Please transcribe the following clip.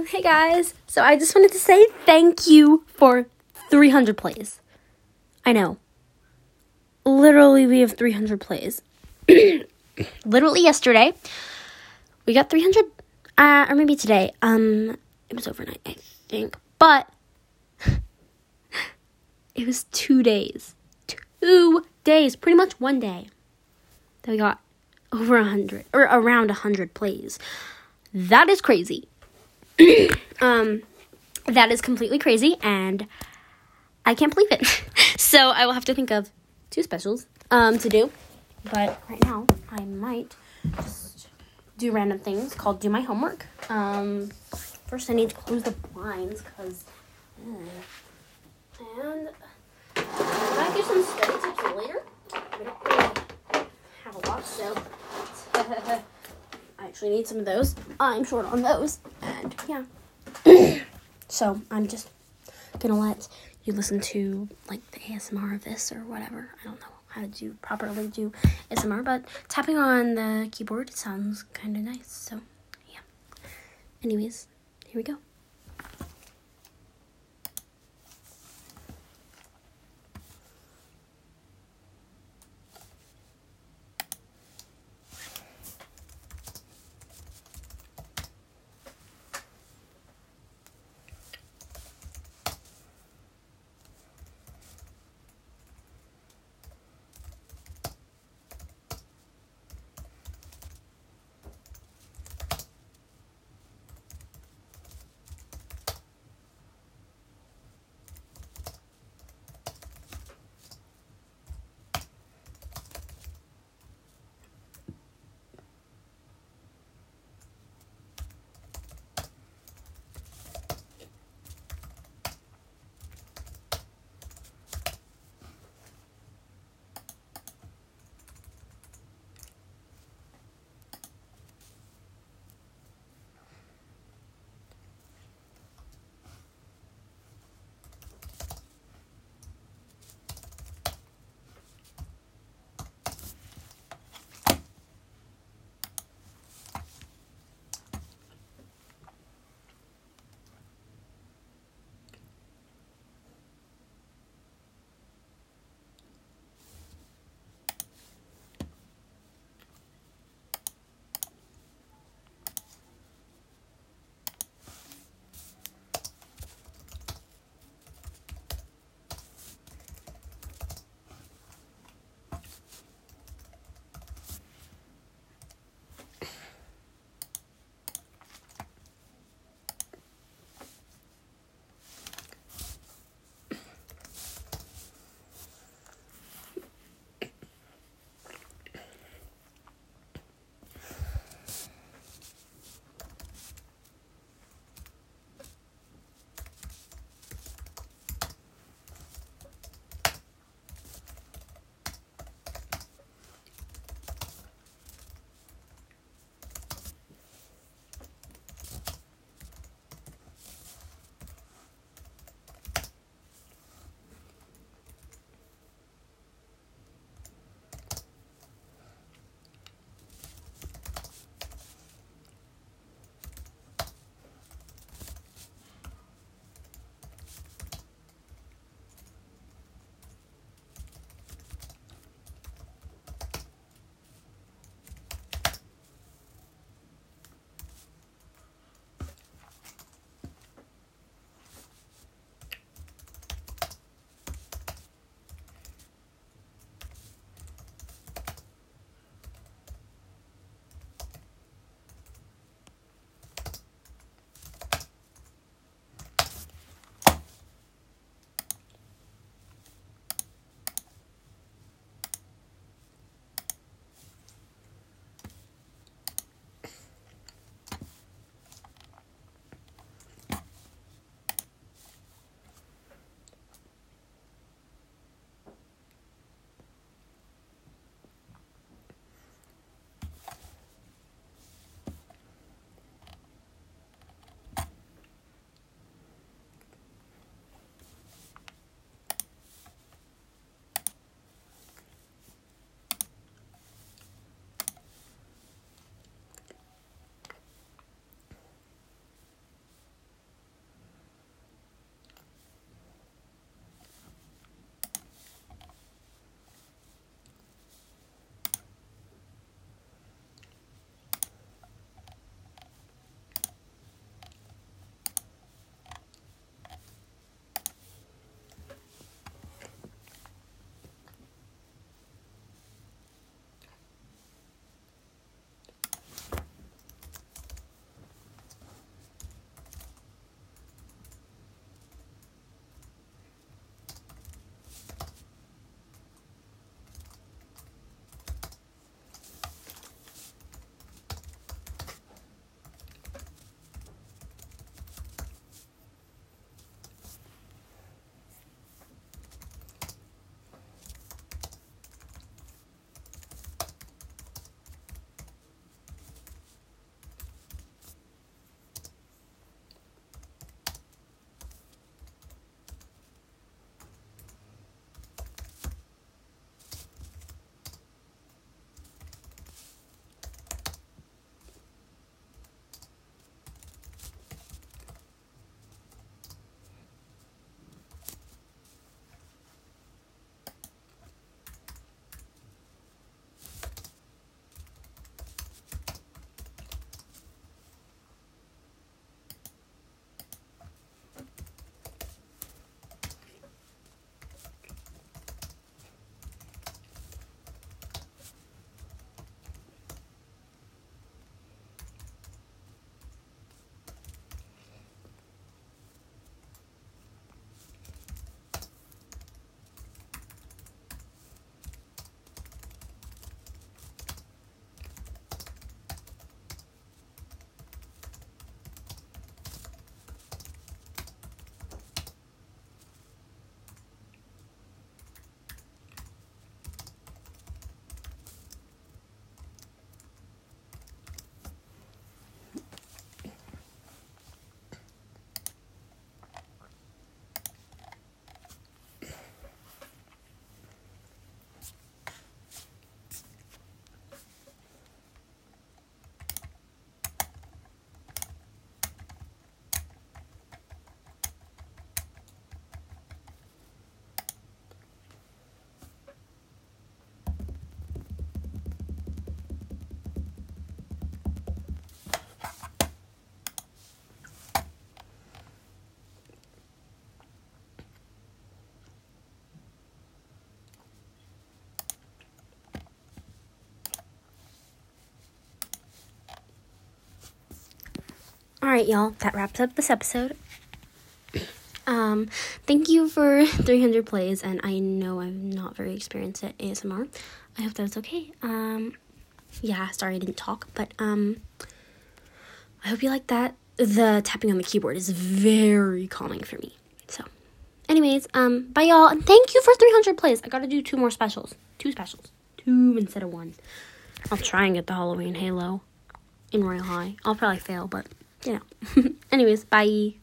Um, hey guys. So I just wanted to say thank you for 300 plays. I know. Literally, we have 300 plays. Literally yesterday, we got 300, uh, or maybe today. Um, it was overnight, I think. But it was two days. Two days, pretty much one day, that we got over a hundred or around a hundred plays. That is crazy. um, that is completely crazy, and I can't believe it. so I will have to think of two specials um to do. But right now, I might just do random things called do my homework. Um, first I need to close the blinds because. and I might do some study tips later. We don't have a lot, so I actually need some of those. I'm short on those, and yeah. so I'm just gonna let you listen to like the ASMR of this or whatever. I don't know how to properly do ASMR, but tapping on the keyboard sounds kind of nice. So yeah. Anyways, here we go. Right, y'all. That wraps up this episode. Um, thank you for 300 plays, and I know I'm not very experienced at ASMR. I hope that's okay. Um, yeah, sorry I didn't talk, but um, I hope you like that. The tapping on the keyboard is very calming for me. So, anyways, um, bye y'all, and thank you for 300 plays. I gotta do two more specials. Two specials. Two instead of one. I'll try and get the Halloween Halo in Royal High. I'll probably fail, but you know. anyways, bye.